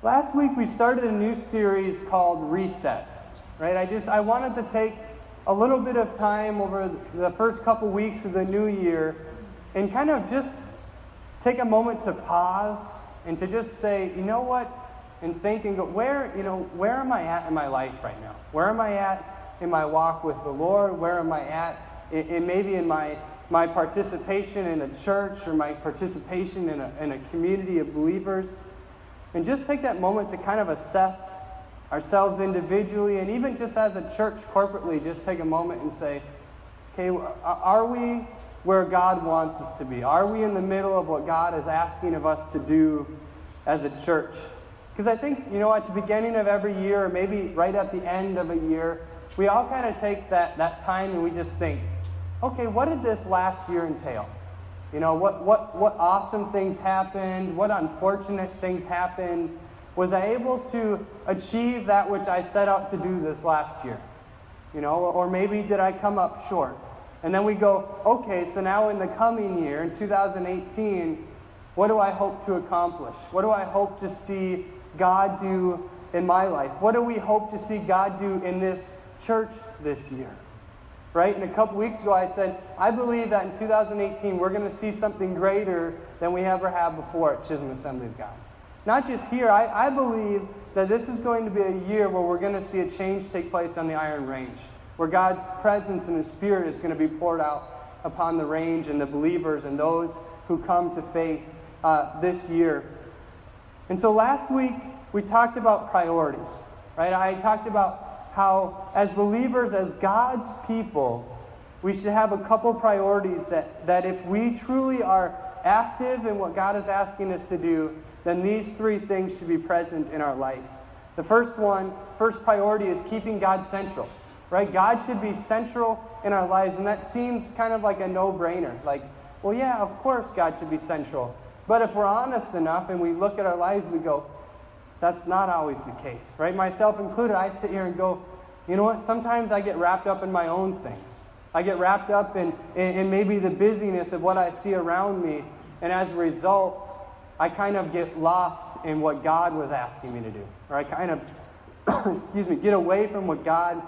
Last week we started a new series called Reset. Right? I just I wanted to take a little bit of time over the first couple weeks of the new year and kind of just take a moment to pause and to just say, you know what? And think and go, where, you know, where am I at in my life right now? Where am I at in my walk with the Lord? Where am I at in maybe in my my participation in a church or my participation in a, in a community of believers? And just take that moment to kind of assess ourselves individually and even just as a church corporately, just take a moment and say, okay, are we where God wants us to be? Are we in the middle of what God is asking of us to do as a church? Because I think, you know, at the beginning of every year, or maybe right at the end of a year, we all kind of take that, that time and we just think, okay, what did this last year entail? You know, what, what, what awesome things happened? What unfortunate things happened? Was I able to achieve that which I set out to do this last year? You know, or maybe did I come up short? And then we go, okay, so now in the coming year, in 2018, what do I hope to accomplish? What do I hope to see God do in my life? What do we hope to see God do in this church this year? Right? And a couple weeks ago, I said, I believe that in 2018, we're going to see something greater than we ever have before at Chisholm Assembly of God. Not just here, I, I believe that this is going to be a year where we're going to see a change take place on the Iron Range, where God's presence and His Spirit is going to be poured out upon the range and the believers and those who come to faith uh, this year. And so last week, we talked about priorities, right? I talked about how, as believers, as God's people, we should have a couple priorities that, that if we truly are active in what God is asking us to do, then these three things should be present in our life. The first one, first priority is keeping God central, right? God should be central in our lives, and that seems kind of like a no brainer. Like, well, yeah, of course God should be central. But if we're honest enough and we look at our lives, we go, that's not always the case, right? Myself included, I sit here and go, you know what? Sometimes I get wrapped up in my own things. I get wrapped up in, in, in maybe the busyness of what I see around me. And as a result, I kind of get lost in what God was asking me to do. Or I kind of, excuse me, get away from what God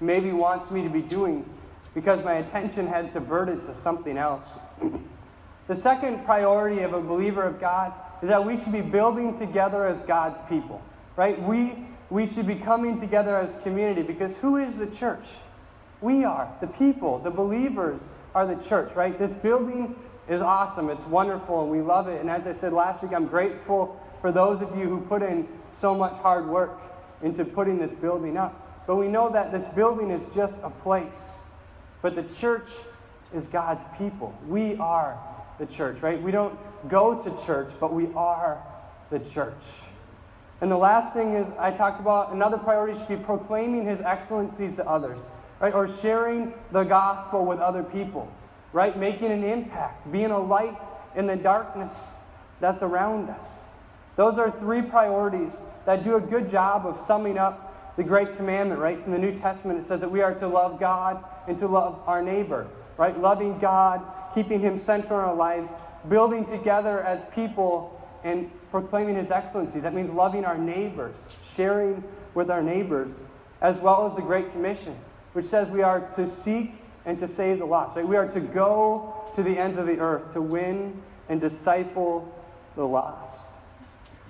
maybe wants me to be doing because my attention has diverted to something else. the second priority of a believer of God is that we should be building together as God's people. Right? We we should be coming together as community because who is the church? We are. The people, the believers are the church, right? This building is awesome. It's wonderful and we love it. And as I said last week, I'm grateful for those of you who put in so much hard work into putting this building up. But we know that this building is just a place. But the church is God's people. We are the church, right? We don't go to church, but we are the church. And the last thing is, I talked about another priority should be proclaiming his excellencies to others, right? Or sharing the gospel with other people, right? Making an impact, being a light in the darkness that's around us. Those are three priorities that do a good job of summing up the great commandment, right? From the New Testament, it says that we are to love God and to love our neighbor, right? Loving God, keeping him central in our lives, building together as people and proclaiming his excellencies. That means loving our neighbors, sharing with our neighbors, as well as the Great Commission, which says we are to seek and to save the lost. We are to go to the ends of the earth to win and disciple the lost.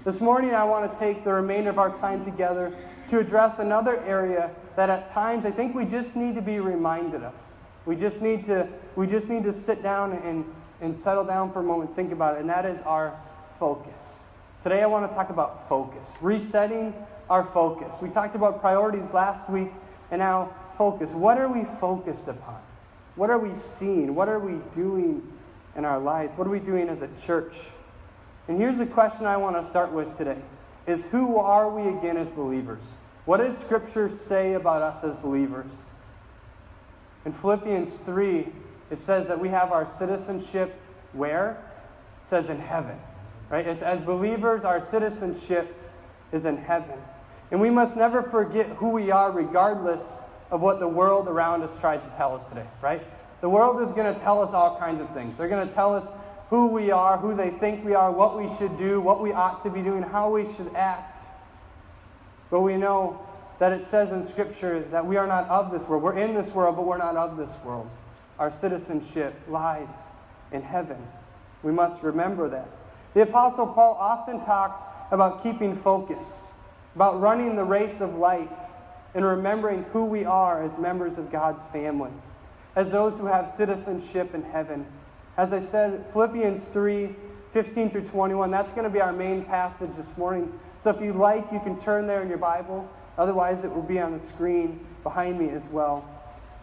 This morning, I want to take the remainder of our time together to address another area that at times I think we just need to be reminded of. We just need to, we just need to sit down and, and settle down for a moment, think about it, and that is our focus. Today I want to talk about focus, resetting our focus. We talked about priorities last week, and now focus. What are we focused upon? What are we seeing? What are we doing in our lives? What are we doing as a church? And here's the question I want to start with today is who are we again as believers? What does Scripture say about us as believers? In Philippians 3, it says that we have our citizenship where? It says in heaven. Right? As, as believers, our citizenship is in heaven. And we must never forget who we are, regardless of what the world around us tries to tell us today, right? The world is going to tell us all kinds of things. They're going to tell us who we are, who they think we are, what we should do, what we ought to be doing, how we should act. But we know that it says in Scripture that we are not of this world. We're in this world, but we're not of this world. Our citizenship lies in heaven. We must remember that. The Apostle Paul often talked about keeping focus, about running the race of life, and remembering who we are as members of God's family, as those who have citizenship in heaven. As I said, Philippians 3 15 through 21, that's going to be our main passage this morning. So if you'd like, you can turn there in your Bible. Otherwise, it will be on the screen behind me as well.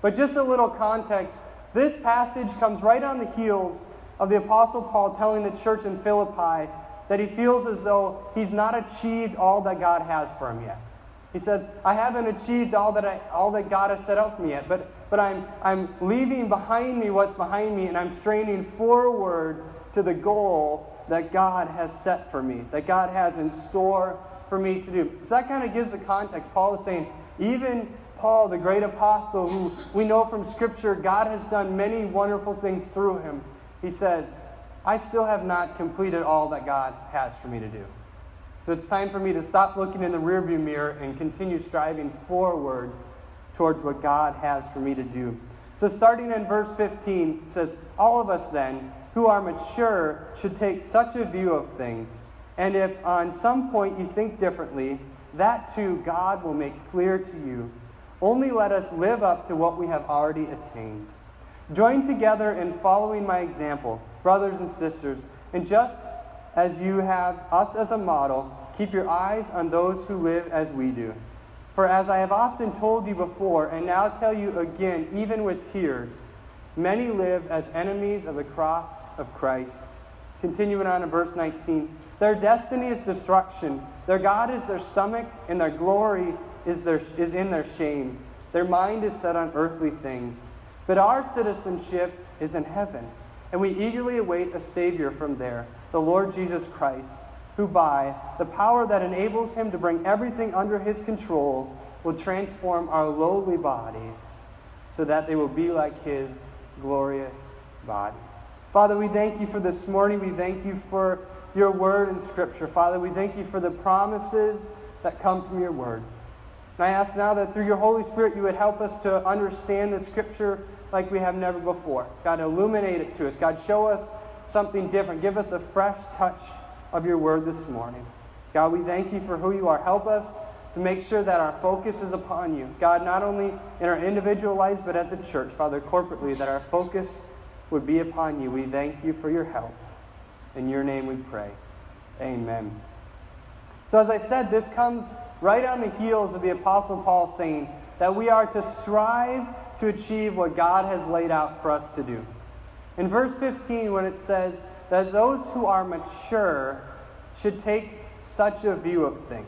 But just a little context this passage comes right on the heels of the Apostle Paul telling the church in Philippi that he feels as though he's not achieved all that God has for him yet. He said, I haven't achieved all that, I, all that God has set out for me yet, but, but I'm, I'm leaving behind me what's behind me, and I'm straining forward to the goal that God has set for me, that God has in store for me to do. So that kind of gives the context. Paul is saying, even Paul, the great apostle, who we know from Scripture, God has done many wonderful things through him. He says, I still have not completed all that God has for me to do. So it's time for me to stop looking in the rearview mirror and continue striving forward towards what God has for me to do. So starting in verse 15, it says, All of us then, who are mature, should take such a view of things. And if on some point you think differently, that too God will make clear to you. Only let us live up to what we have already attained. Join together in following my example, brothers and sisters, and just as you have us as a model, keep your eyes on those who live as we do. For as I have often told you before, and now tell you again, even with tears, many live as enemies of the cross of Christ. Continuing on in verse 19, their destiny is destruction. Their God is their stomach, and their glory is, their, is in their shame. Their mind is set on earthly things. But our citizenship is in heaven, and we eagerly await a Savior from there, the Lord Jesus Christ, who by the power that enables him to bring everything under his control will transform our lowly bodies so that they will be like his glorious body. Father, we thank you for this morning. We thank you for your word in Scripture. Father, we thank you for the promises that come from your word. And I ask now that through your Holy Spirit you would help us to understand the Scripture like we have never before. God, illuminate it to us. God, show us something different. Give us a fresh touch of your word this morning. God, we thank you for who you are. Help us to make sure that our focus is upon you. God, not only in our individual lives, but as a church, Father, corporately, that our focus would be upon you. We thank you for your help. In your name we pray. Amen. So, as I said, this comes right on the heels of the Apostle Paul saying that we are to strive to achieve what God has laid out for us to do. In verse 15, when it says that those who are mature should take such a view of things,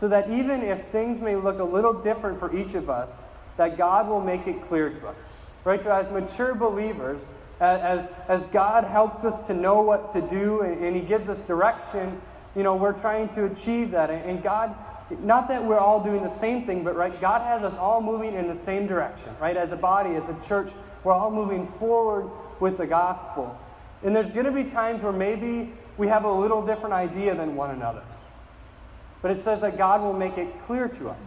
so that even if things may look a little different for each of us, that God will make it clear to us. Right? So, as mature believers, as, as God helps us to know what to do and, and He gives us direction, you know, we're trying to achieve that. And, and God not that we're all doing the same thing, but right, God has us all moving in the same direction, right? As a body, as a church, we're all moving forward with the gospel. And there's going to be times where maybe we have a little different idea than one another. But it says that God will make it clear to us.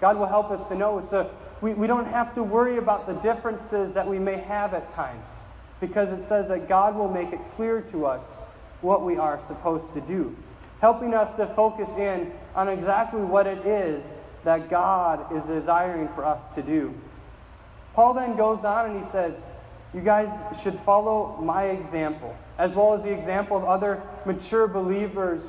God will help us to know. So we, we don't have to worry about the differences that we may have at times. Because it says that God will make it clear to us what we are supposed to do helping us to focus in on exactly what it is that God is desiring for us to do. Paul then goes on and he says, You guys should follow my example, as well as the example of other mature believers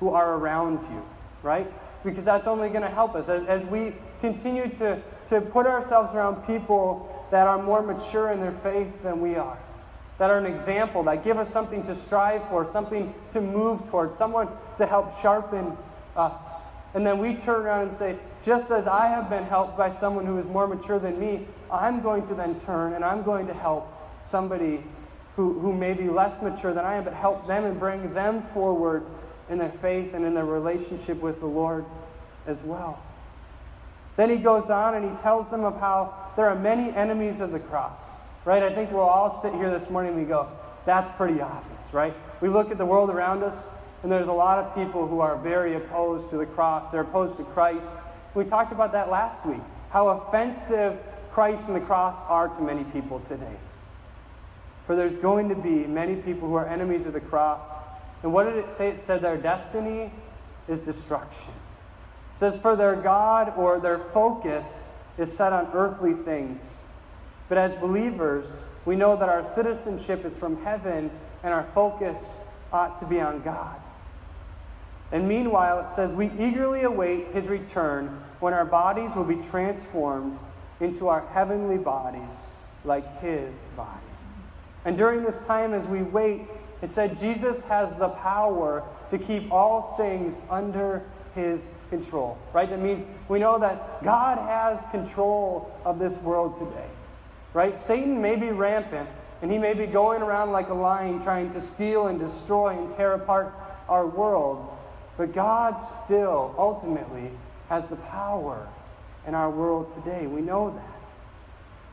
who are around you, right? Because that's only going to help us. As, as we continue to, to put ourselves around people that are more mature in their faith than we are, that are an example, that give us something to strive for, something to move towards, someone to help sharpen us. And then we turn around and say, just as I have been helped by someone who is more mature than me, I'm going to then turn and I'm going to help somebody who, who may be less mature than I am, but help them and bring them forward in their faith and in their relationship with the Lord as well. Then he goes on and he tells them of how there are many enemies of the cross. Right? I think we'll all sit here this morning and we go, that's pretty obvious, right? We look at the world around us, and there's a lot of people who are very opposed to the cross. They're opposed to Christ. We talked about that last week, how offensive Christ and the cross are to many people today. For there's going to be many people who are enemies of the cross. And what did it say? It said their destiny is destruction. It says, for their God or their focus is set on earthly things. But as believers, we know that our citizenship is from heaven and our focus ought to be on God. And meanwhile, it says, we eagerly await his return when our bodies will be transformed into our heavenly bodies like his body. And during this time, as we wait, it said Jesus has the power to keep all things under his control. Right? That means we know that God has control of this world today. Right? Satan may be rampant, and he may be going around like a lion trying to steal and destroy and tear apart our world. But God still, ultimately, has the power in our world today. We know that.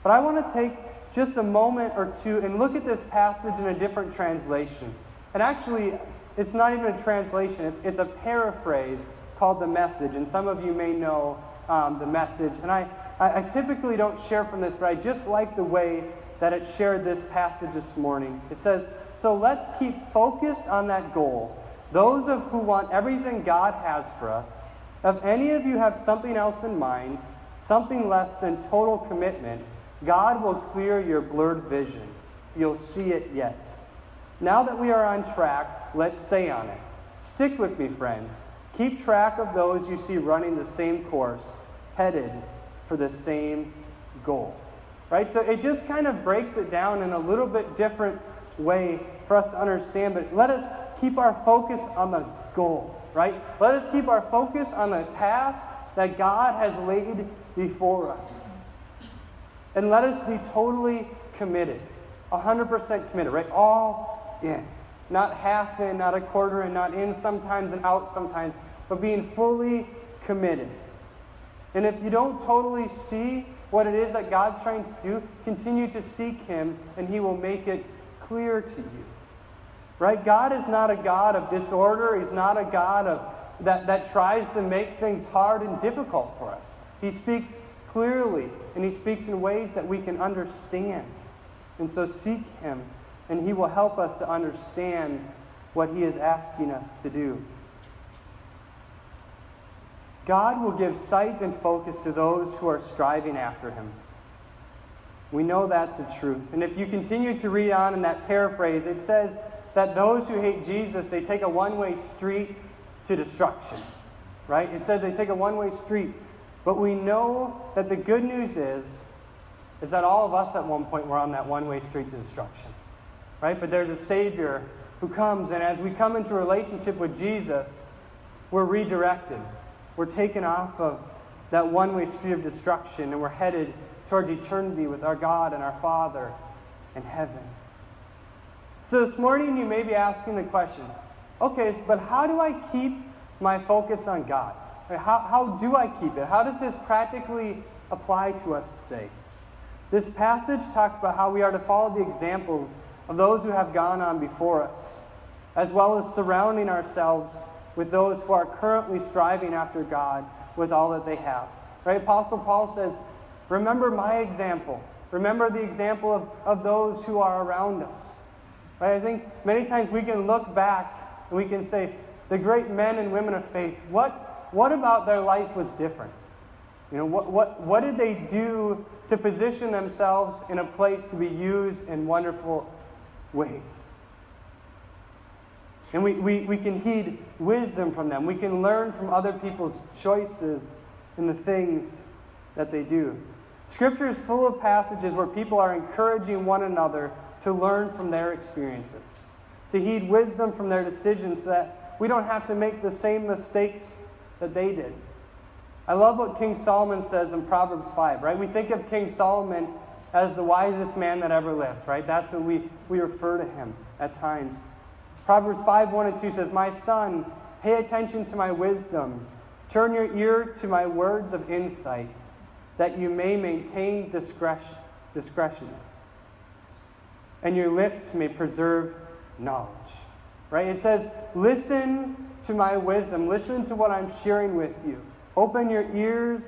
But I want to take just a moment or two and look at this passage in a different translation. And actually, it's not even a translation, it's, it's a paraphrase called The Message. And some of you may know um, The Message. And I, I, I typically don't share from this, but I just like the way that it shared this passage this morning. It says, So let's keep focused on that goal. Those of who want everything God has for us, if any of you have something else in mind, something less than total commitment, God will clear your blurred vision. You'll see it yet. Now that we are on track, let's stay on it. Stick with me, friends. Keep track of those you see running the same course, headed for the same goal. Right? So it just kind of breaks it down in a little bit different way for us to understand, but let us keep our focus on the goal, right? Let us keep our focus on the task that God has laid before us. And let us be totally committed, 100% committed, right? All in. Not half in, not a quarter in, not in sometimes and out sometimes, but being fully committed. And if you don't totally see what it is that God's trying to do, continue to seek Him, and He will make it clear to you. Right? God is not a God of disorder. He's not a God of, that, that tries to make things hard and difficult for us. He speaks clearly, and He speaks in ways that we can understand. And so seek Him, and He will help us to understand what He is asking us to do. God will give sight and focus to those who are striving after Him. We know that's the truth. And if you continue to read on in that paraphrase, it says that those who hate Jesus, they take a one way street to destruction. Right? It says they take a one way street. But we know that the good news is, is that all of us at one point were on that one way street to destruction. Right? But there's a Savior who comes, and as we come into relationship with Jesus, we're redirected. We're taken off of that one way street of destruction, and we're headed towards eternity with our God and our Father in heaven. So this morning you may be asking the question okay, but how do I keep my focus on God? How, how do I keep it? How does this practically apply to us today? This passage talks about how we are to follow the examples of those who have gone on before us, as well as surrounding ourselves with those who are currently striving after God with all that they have. Right? Apostle Paul says, Remember my example. Remember the example of, of those who are around us. Right? I think many times we can look back and we can say, the great men and women of faith, what, what about their life was different? You know, what, what, what did they do to position themselves in a place to be used in wonderful ways? And we, we, we can heed wisdom from them. We can learn from other people's choices and the things that they do. Scripture is full of passages where people are encouraging one another to learn from their experiences, to heed wisdom from their decisions that we don't have to make the same mistakes that they did. I love what King Solomon says in Proverbs 5, right? We think of King Solomon as the wisest man that ever lived, right? That's what we, we refer to him at times. Proverbs 5 1 and 2 says, My son, pay attention to my wisdom, turn your ear to my words of insight, that you may maintain discretion. discretion. And your lips may preserve knowledge. Right? It says, listen to my wisdom. Listen to what I'm sharing with you. Open your ears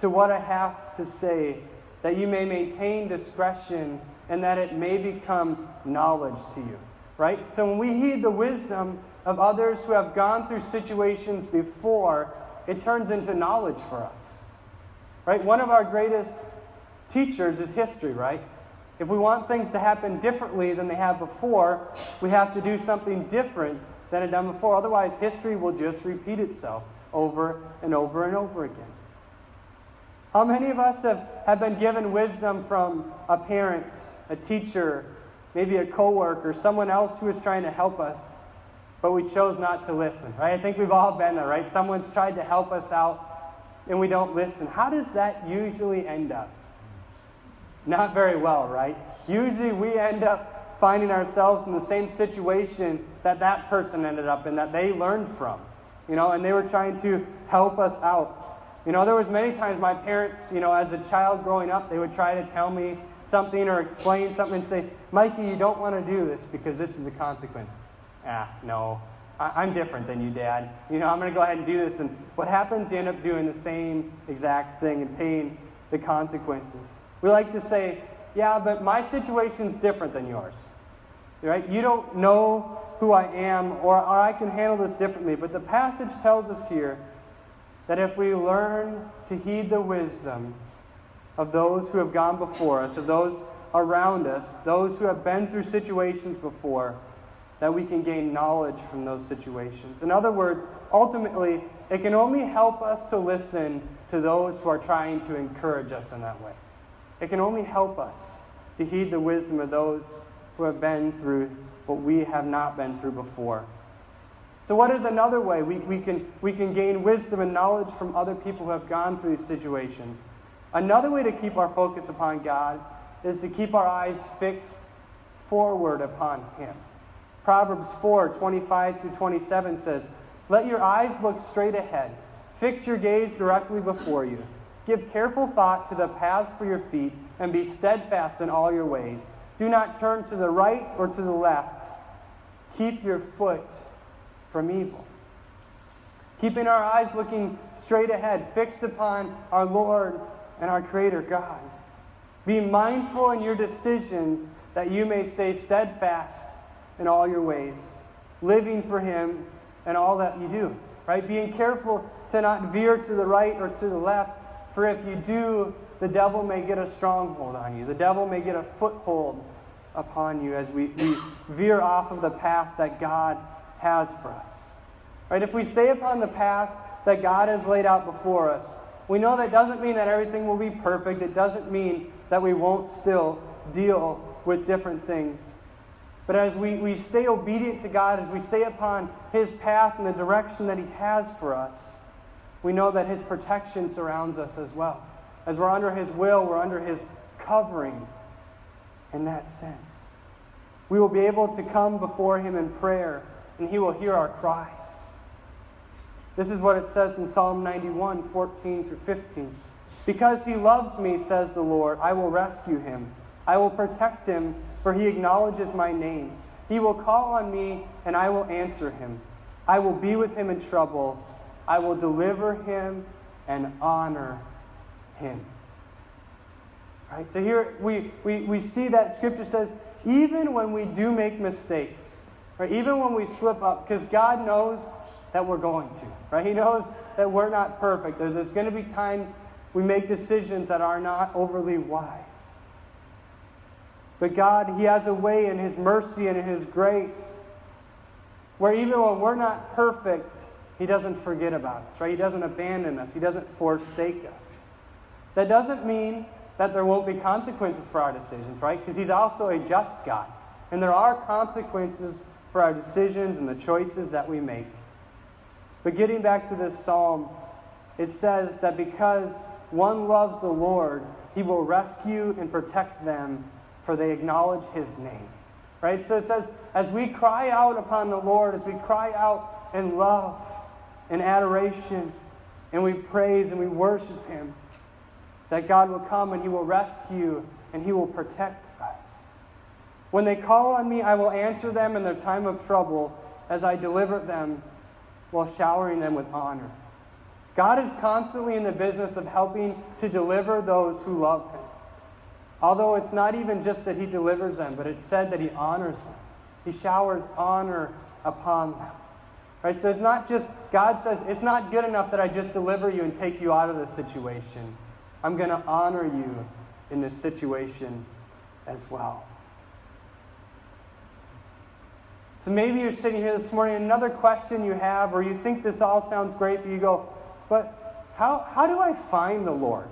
to what I have to say, that you may maintain discretion and that it may become knowledge to you. Right? So when we heed the wisdom of others who have gone through situations before, it turns into knowledge for us. Right? One of our greatest teachers is history, right? If we want things to happen differently than they have before, we have to do something different than it done before. Otherwise, history will just repeat itself over and over and over again. How many of us have, have been given wisdom from a parent, a teacher, maybe a coworker, someone else who is trying to help us, but we chose not to listen, right? I think we've all been there, right? Someone's tried to help us out and we don't listen. How does that usually end up? Not very well, right? Usually we end up finding ourselves in the same situation that that person ended up in, that they learned from, you know, and they were trying to help us out. You know, there was many times my parents, you know, as a child growing up, they would try to tell me something or explain something and say, Mikey, you don't want to do this because this is the consequence. Ah, no, I- am different than you, Dad. You know, I'm going to go ahead and do this. And what happens, you end up doing the same exact thing and paying the consequences. We like to say, yeah, but my situation's different than yours. Right? You don't know who I am, or, or I can handle this differently. But the passage tells us here that if we learn to heed the wisdom of those who have gone before us, of those around us, those who have been through situations before, that we can gain knowledge from those situations. In other words, ultimately, it can only help us to listen to those who are trying to encourage us in that way. It can only help us to heed the wisdom of those who have been through what we have not been through before. So, what is another way we, we, can, we can gain wisdom and knowledge from other people who have gone through these situations? Another way to keep our focus upon God is to keep our eyes fixed forward upon Him. Proverbs 4 25 through 27 says, Let your eyes look straight ahead, fix your gaze directly before you. Give careful thought to the paths for your feet, and be steadfast in all your ways. Do not turn to the right or to the left. Keep your foot from evil. Keeping our eyes looking straight ahead, fixed upon our Lord and our Creator God. Be mindful in your decisions that you may stay steadfast in all your ways, living for Him in all that you do. Right? Being careful to not veer to the right or to the left, for if you do, the devil may get a stronghold on you. The devil may get a foothold upon you as we, we veer off of the path that God has for us. Right? If we stay upon the path that God has laid out before us, we know that doesn't mean that everything will be perfect. It doesn't mean that we won't still deal with different things. But as we, we stay obedient to God, as we stay upon His path and the direction that He has for us, we know that His protection surrounds us as well. As we're under His will, we're under His covering in that sense. We will be able to come before Him in prayer, and He will hear our cries. This is what it says in Psalm 91 14 through 15. Because He loves me, says the Lord, I will rescue Him. I will protect Him, for He acknowledges my name. He will call on me, and I will answer Him. I will be with Him in trouble. I will deliver him and honor him. Right? So here we, we, we see that scripture says, even when we do make mistakes, right? Even when we slip up, because God knows that we're going to, right? He knows that we're not perfect. There's, there's going to be times we make decisions that are not overly wise. But God, He has a way in His mercy and in His grace where even when we're not perfect, he doesn't forget about us, right? He doesn't abandon us. He doesn't forsake us. That doesn't mean that there won't be consequences for our decisions, right? Because He's also a just God. And there are consequences for our decisions and the choices that we make. But getting back to this psalm, it says that because one loves the Lord, He will rescue and protect them, for they acknowledge His name. Right? So it says, as we cry out upon the Lord, as we cry out in love, and adoration, and we praise and we worship Him. That God will come and He will rescue and He will protect us. When they call on me, I will answer them in their time of trouble as I deliver them while showering them with honor. God is constantly in the business of helping to deliver those who love Him. Although it's not even just that He delivers them, but it's said that He honors them. He showers honor upon them. Right? So it's not just, God says, it's not good enough that I just deliver you and take you out of the situation. I'm going to honor you in this situation as well. So maybe you're sitting here this morning, another question you have, or you think this all sounds great, but you go, but how, how do I find the Lord?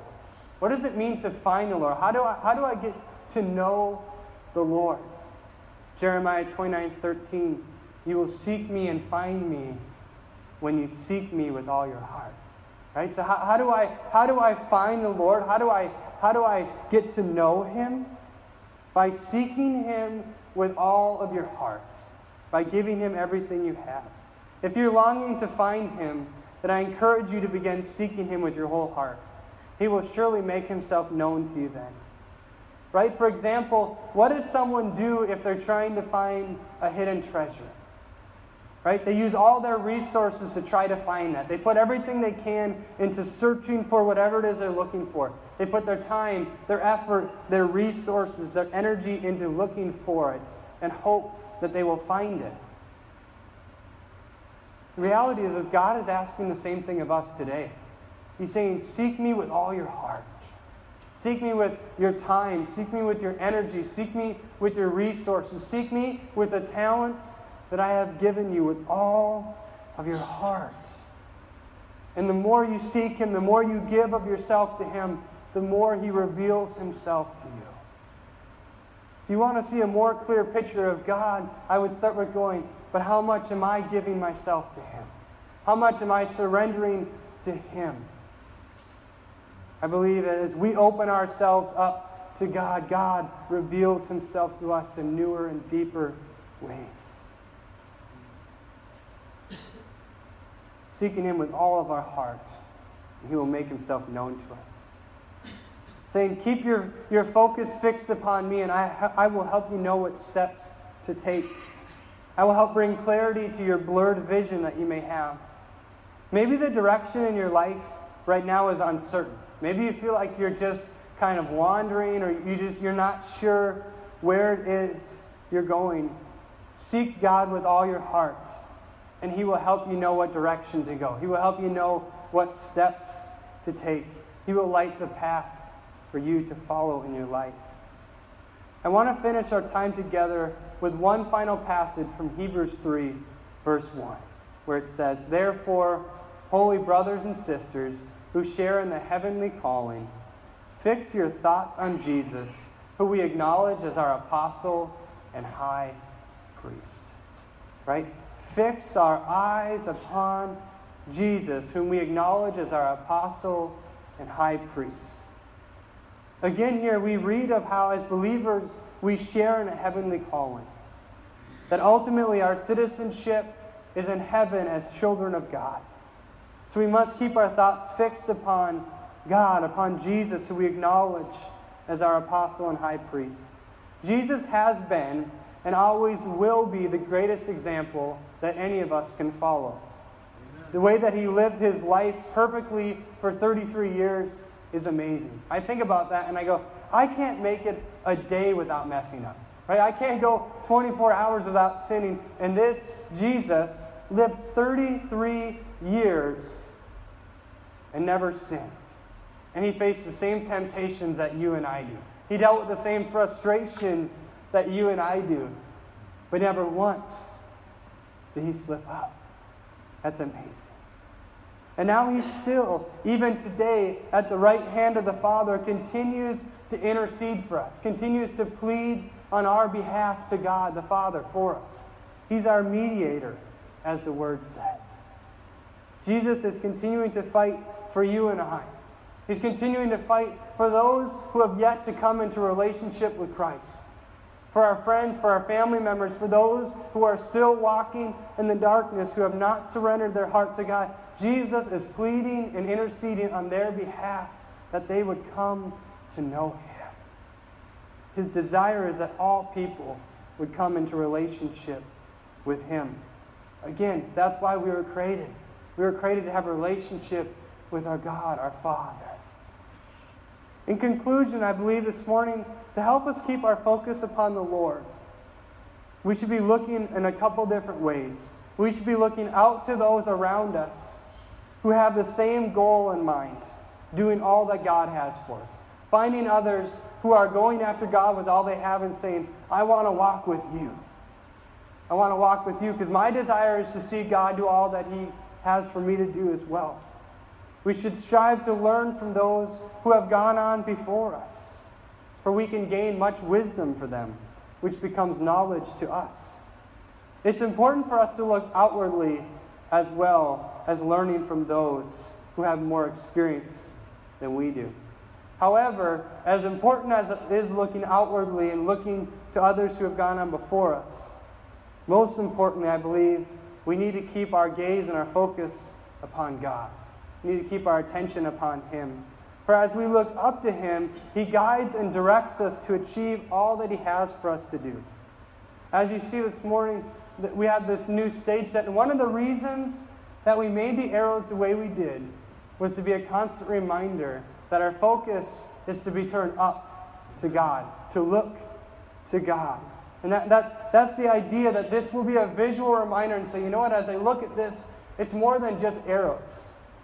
What does it mean to find the Lord? How do I, how do I get to know the Lord? Jeremiah 29 13, you will seek me and find me when you seek me with all your heart. Right? So how, how, do I how do I find the Lord? How do I how do I get to know him? By seeking him with all of your heart by giving Him everything you have. If you're longing to find Him, then I encourage you to begin seeking Him with your whole heart. He will surely make Himself known to you then. Right? For example, what does someone do if they're trying to find a hidden treasure? Right? They use all their resources to try to find that. They put everything they can into searching for whatever it is they're looking for. They put their time, their effort, their resources, their energy into looking for it and hope that they will find it. The reality is that God is asking the same thing of us today. He's saying, Seek me with all your heart. Seek me with your time. Seek me with your energy. Seek me with your resources. Seek me with the talents that I have given you with all of your heart. And the more you seek Him, the more you give of yourself to Him, the more He reveals Himself to you If you want to see a more clear picture of God, I would start with going, but how much am I giving myself to Him? How much am I surrendering to Him? I believe that as we open ourselves up to God, God reveals Himself to us in newer and deeper ways. Seeking Him with all of our heart, and He will make Himself known to us saying, Keep your, your focus fixed upon me, and I, I will help you know what steps to take. I will help bring clarity to your blurred vision that you may have. Maybe the direction in your life right now is uncertain. Maybe you feel like you're just kind of wandering or you just you're not sure where it is you're going. Seek God with all your heart, and He will help you know what direction to go. He will help you know what steps to take. He will light the path for you to follow in your life. I want to finish our time together with one final passage from Hebrews 3, verse 1, where it says, Therefore, holy brothers and sisters who share in the heavenly calling, fix your thoughts on Jesus, who we acknowledge as our apostle and high priest. Right? Fix our eyes upon Jesus, whom we acknowledge as our apostle and high priest. Again, here we read of how, as believers, we share in a heavenly calling. That ultimately our citizenship is in heaven as children of God. So we must keep our thoughts fixed upon God, upon Jesus, who we acknowledge as our apostle and high priest. Jesus has been and always will be the greatest example that any of us can follow. The way that he lived his life perfectly for 33 years is amazing. I think about that and I go, I can't make it a day without messing up. Right? I can't go 24 hours without sinning. And this Jesus lived 33 years and never sinned. And he faced the same temptations that you and I do. He dealt with the same frustrations that you and I do. But never once did he slip up. That's amazing. And now he still, even today, at the right hand of the Father, continues to intercede for us, continues to plead on our behalf to God the Father for us. He's our mediator, as the word says. Jesus is continuing to fight for you and I. He's continuing to fight for those who have yet to come into relationship with Christ. For our friends, for our family members, for those who are still walking in the darkness, who have not surrendered their heart to God. Jesus is pleading and interceding on their behalf that they would come to know him. His desire is that all people would come into relationship with Him. Again, that's why we were created. We were created to have a relationship with our God, our Father. In conclusion, I believe this morning, to help us keep our focus upon the Lord, we should be looking in a couple different ways. We should be looking out to those around us who have the same goal in mind, doing all that God has for us. Finding others who are going after God with all they have and saying, I want to walk with you. I want to walk with you because my desire is to see God do all that He has for me to do as well. We should strive to learn from those who have gone on before us, for we can gain much wisdom from them, which becomes knowledge to us. It's important for us to look outwardly as well as learning from those who have more experience than we do. However, as important as it is looking outwardly and looking to others who have gone on before us, most importantly, I believe, we need to keep our gaze and our focus upon God. We need to keep our attention upon Him. For as we look up to Him, He guides and directs us to achieve all that He has for us to do. As you see this morning, we had this new stage set, and one of the reasons that we made the arrows the way we did was to be a constant reminder that our focus is to be turned up to God, to look to God. And that, that, that's the idea that this will be a visual reminder and say, you know what, as I look at this, it's more than just arrows.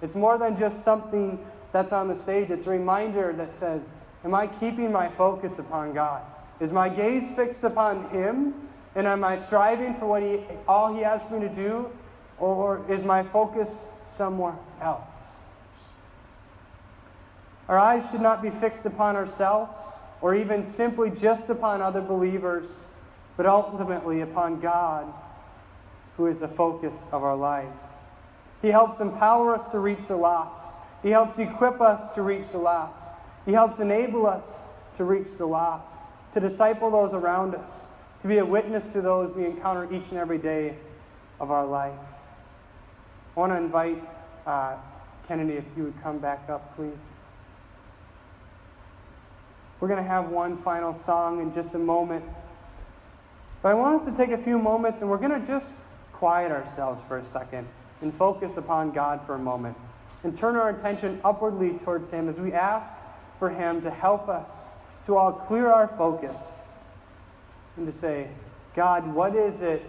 It's more than just something that's on the stage. It's a reminder that says, Am I keeping my focus upon God? Is my gaze fixed upon Him? And am I striving for what he, all He for me to do? Or is my focus somewhere else? Our eyes should not be fixed upon ourselves or even simply just upon other believers, but ultimately upon God, who is the focus of our lives. He helps empower us to reach the lost. He helps equip us to reach the lost. He helps enable us to reach the lost, to disciple those around us, to be a witness to those we encounter each and every day of our life. I want to invite uh, Kennedy, if you would come back up, please. We're going to have one final song in just a moment. But I want us to take a few moments and we're going to just quiet ourselves for a second and focus upon God for a moment and turn our attention upwardly towards Him as we ask for Him to help us to all clear our focus and to say, God, what is it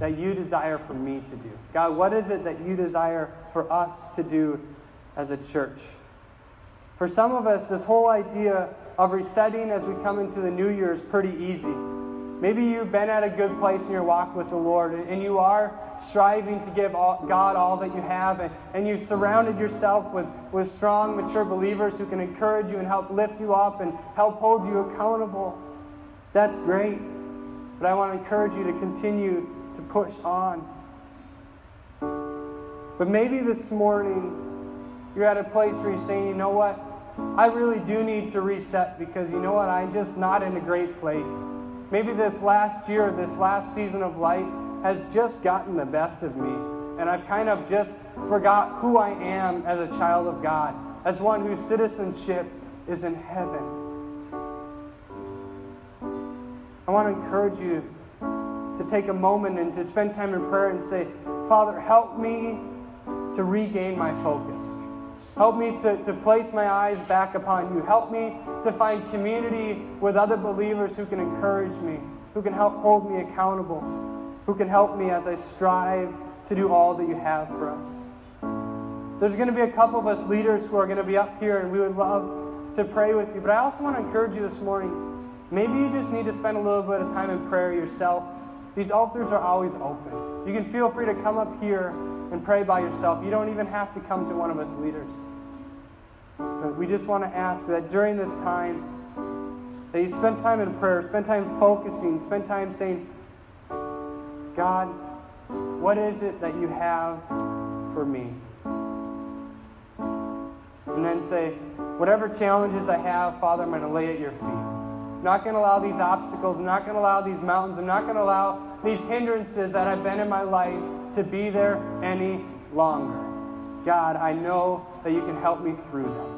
that you desire for me to do? God, what is it that you desire for us to do as a church? For some of us, this whole idea of resetting as we come into the new year is pretty easy. Maybe you've been at a good place in your walk with the Lord and you are striving to give all, God all that you have, and, and you've surrounded yourself with, with strong, mature believers who can encourage you and help lift you up and help hold you accountable. That's great. But I want to encourage you to continue to push on. But maybe this morning you're at a place where you're saying, you know what? I really do need to reset because you know what? I'm just not in a great place. Maybe this last year, this last season of life, has just gotten the best of me. And I've kind of just forgot who I am as a child of God, as one whose citizenship is in heaven. I want to encourage you to take a moment and to spend time in prayer and say, Father, help me to regain my focus. Help me to, to place my eyes back upon you. Help me to find community with other believers who can encourage me, who can help hold me accountable who can help me as I strive to do all that you have for us. There's going to be a couple of us leaders who are going to be up here, and we would love to pray with you. But I also want to encourage you this morning. Maybe you just need to spend a little bit of time in prayer yourself. These altars are always open. You can feel free to come up here and pray by yourself. You don't even have to come to one of us leaders. But we just want to ask that during this time, that you spend time in prayer, spend time focusing, spend time saying, God, what is it that you have for me? And then say, whatever challenges I have, Father, I'm going to lay at your feet. I'm not going to allow these obstacles. I'm not going to allow these mountains. I'm not going to allow these hindrances that I've been in my life to be there any longer. God, I know that you can help me through them.